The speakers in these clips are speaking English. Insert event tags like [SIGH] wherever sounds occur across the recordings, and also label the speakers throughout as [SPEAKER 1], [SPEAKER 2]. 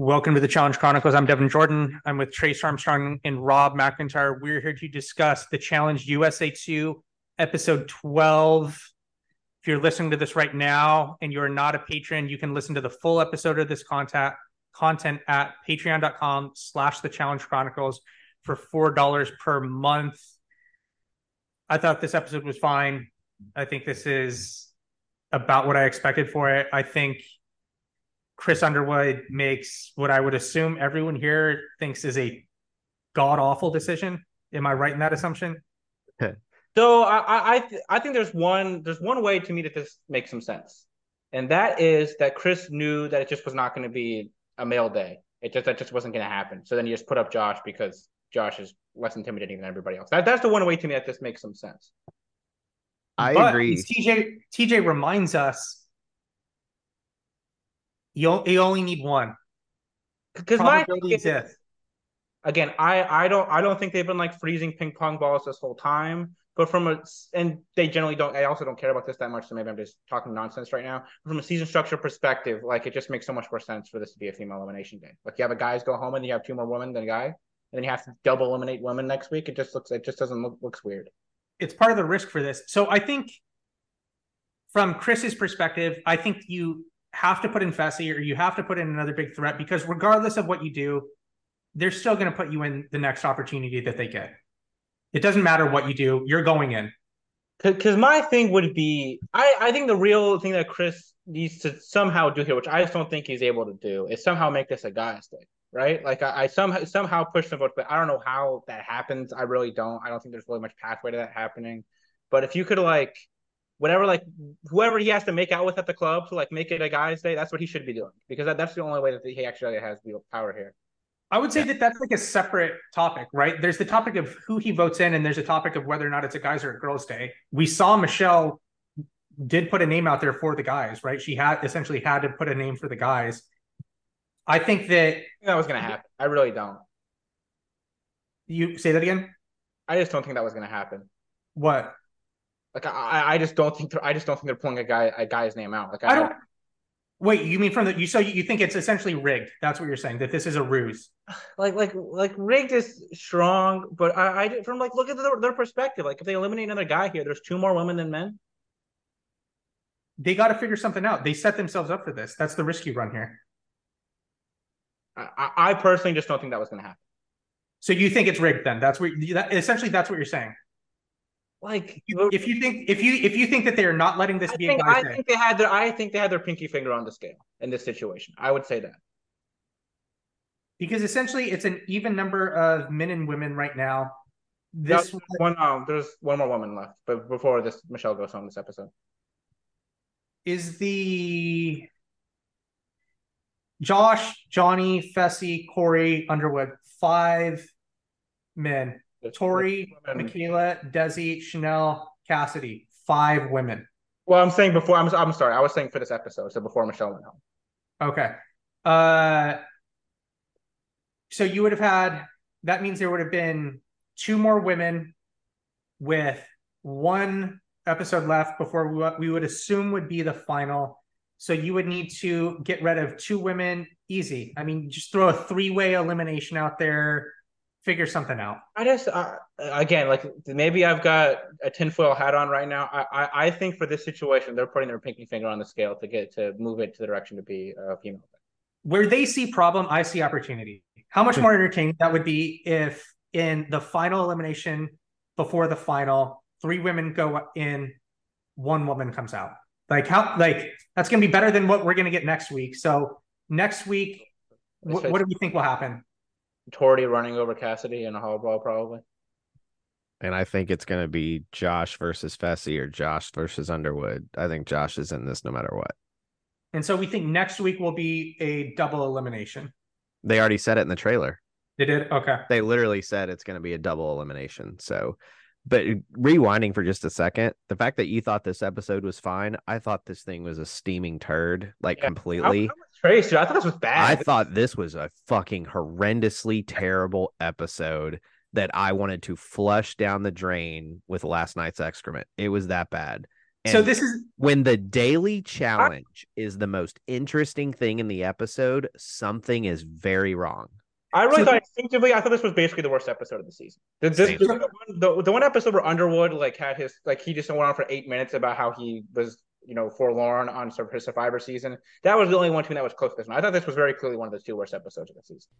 [SPEAKER 1] Welcome to the Challenge Chronicles. I'm Devin Jordan. I'm with Trace Armstrong and Rob McIntyre. We're here to discuss the Challenge USA 2, episode 12. If you're listening to this right now and you're not a patron, you can listen to the full episode of this content content at patreon.com slash the challenge chronicles for four dollars per month. I thought this episode was fine. I think this is about what I expected for it. I think Chris Underwood makes what I would assume everyone here thinks is a god awful decision. Am I right in that assumption?
[SPEAKER 2] so I I th- I think there's one there's one way to me that this makes some sense, and that is that Chris knew that it just was not going to be a male day. It just that just wasn't going to happen. So then you just put up Josh because Josh is less intimidating than everybody else. That, that's the one way to me that this makes some sense.
[SPEAKER 3] I
[SPEAKER 1] But
[SPEAKER 3] agree.
[SPEAKER 1] TJ TJ reminds us you, you only need one.
[SPEAKER 2] Because my is-
[SPEAKER 1] exists.
[SPEAKER 2] again, I I don't I don't think they've been like freezing ping pong balls this whole time. But from a and they generally don't. I also don't care about this that much, so maybe I'm just talking nonsense right now. From a season structure perspective, like it just makes so much more sense for this to be a female elimination day. Like you have a guys go home and you have two more women than a guy, and then you have to double eliminate women next week. It just looks it just doesn't look looks weird.
[SPEAKER 1] It's part of the risk for this. So I think from Chris's perspective, I think you have to put in Fessy or you have to put in another big threat because regardless of what you do, they're still going to put you in the next opportunity that they get. It doesn't matter what you do, you're going in.
[SPEAKER 2] Because my thing would be, I, I think the real thing that Chris needs to somehow do here, which I just don't think he's able to do, is somehow make this a guy's thing, right? Like I, I somehow somehow push the vote, but I don't know how that happens. I really don't. I don't think there's really much pathway to that happening. But if you could like, whatever, like whoever he has to make out with at the club to like make it a guy's day, that's what he should be doing because that, that's the only way that he actually has the power here.
[SPEAKER 1] I would say that that's like a separate topic, right? There's the topic of who he votes in, and there's a topic of whether or not it's a guys or a girls' day. We saw Michelle did put a name out there for the guys, right? She had essentially had to put a name for the guys. I think that
[SPEAKER 2] I think that was gonna happen. I really don't.
[SPEAKER 1] you say that again.
[SPEAKER 2] I just don't think that was gonna happen.
[SPEAKER 1] What?
[SPEAKER 2] Like I, I just don't think they're, I just don't think they're pulling a guy a guy's name out. Like
[SPEAKER 1] I don't. Wait, you mean from the you? So you think it's essentially rigged? That's what you're saying. That this is a ruse. [SIGHS]
[SPEAKER 2] like like like rigged is strong, but I, I from like look at their, their perspective. Like if they eliminate another guy here, there's two more women than men.
[SPEAKER 1] They got to figure something out. They set themselves up for this. That's the risk you run here.
[SPEAKER 2] I, I, I personally just don't think that was going to happen.
[SPEAKER 1] So you think it's rigged? Then that's what that, essentially that's what you're saying.
[SPEAKER 2] Like
[SPEAKER 1] If you think if you if you think that they are not letting this
[SPEAKER 2] I
[SPEAKER 1] be
[SPEAKER 2] think, I think they had their I think they had their pinky finger on the scale in this situation. I would say that.
[SPEAKER 1] because essentially it's an even number of men and women right now. This
[SPEAKER 2] There's one um, there's one more woman left, but before this Michelle goes home this episode.
[SPEAKER 1] is the Josh, Johnny, Fessy, Cory, Underwood, five men. Tori. Michaela, Desi, Chanel, Cassidy, five women.
[SPEAKER 2] Well, I'm saying before. I'm I'm sorry. I was saying for this episode, so before Michelle went home.
[SPEAKER 1] Okay. Uh so you would have had that means there would have been two more women with one episode left before what we would assume would be the final. So you would need to get rid of two women easy. I mean, just throw a three-way elimination out there, figure something out.
[SPEAKER 2] I just uh, again like maybe I've got a tinfoil hat on right now. I, I I think for this situation they're putting their pinky finger on the scale to get to move it to the direction to be a female.
[SPEAKER 1] Where they see problem, I see opportunity. How much more entertaining that would be if in the final elimination before the final, three women go in, one woman comes out. Like how like that's gonna be better than what we're gonna get next week. So next week, wh- what do we think will happen?
[SPEAKER 2] Tori running over Cassidy in a hall brawl probably.
[SPEAKER 3] And I think it's going to be Josh versus Fessy or Josh versus Underwood. I think Josh is in this no matter what.
[SPEAKER 1] And so we think next week will be a double elimination.
[SPEAKER 3] They already said it in the trailer.
[SPEAKER 1] They did? Okay.
[SPEAKER 3] They literally said it's going to be a double elimination. So, but rewinding for just a second, the fact that you thought this episode was fine, I thought this thing was a steaming turd, like
[SPEAKER 2] Yeah.
[SPEAKER 3] completely.
[SPEAKER 2] How- how was Trace, dude? I thought this was bad.
[SPEAKER 3] I thought this was a fucking horrendously terrible episode that I wanted to flush down the drain with last night's excrement. It was that bad. And so
[SPEAKER 1] this is
[SPEAKER 3] when the daily challenge is the most interesting thing in the episode, something is very wrong.
[SPEAKER 2] I really
[SPEAKER 1] So-
[SPEAKER 2] thought instinctively, I thought this was basically the worst episode of the season. The, this, the, one, the, the one episode where Underwood like had his like he just went on for eight minutes about how he was you know forlorn on his Survivor season. That was the only one to me that was close to this one. I thought this was very clearly one of the two worst episodes of the season.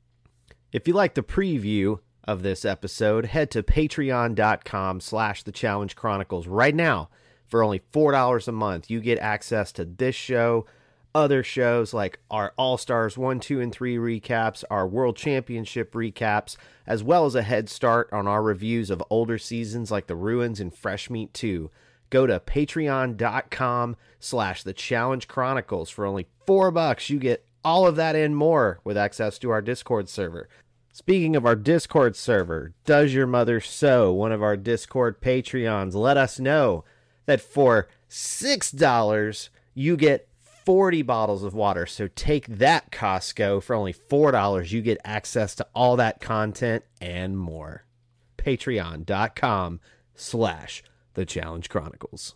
[SPEAKER 3] If you like the preview of this episode, head to patreon.com slash the challenge chronicles right now. For only $4 a month, you get access to this show, other shows like our All Stars 1, 2, and 3 recaps, our World Championship recaps, as well as a head start on our reviews of older seasons like The Ruins and Fresh Meat 2. Go to patreon.com slash the challenge chronicles for only four bucks. You get all of that and more with access to our Discord server. Speaking of our Discord server, Does Your Mother Sew, one of our Discord Patreons, let us know that for $6, you get 40 bottles of water. So take that, Costco. For only $4, you get access to all that content and more. Patreon.com slash The Challenge Chronicles.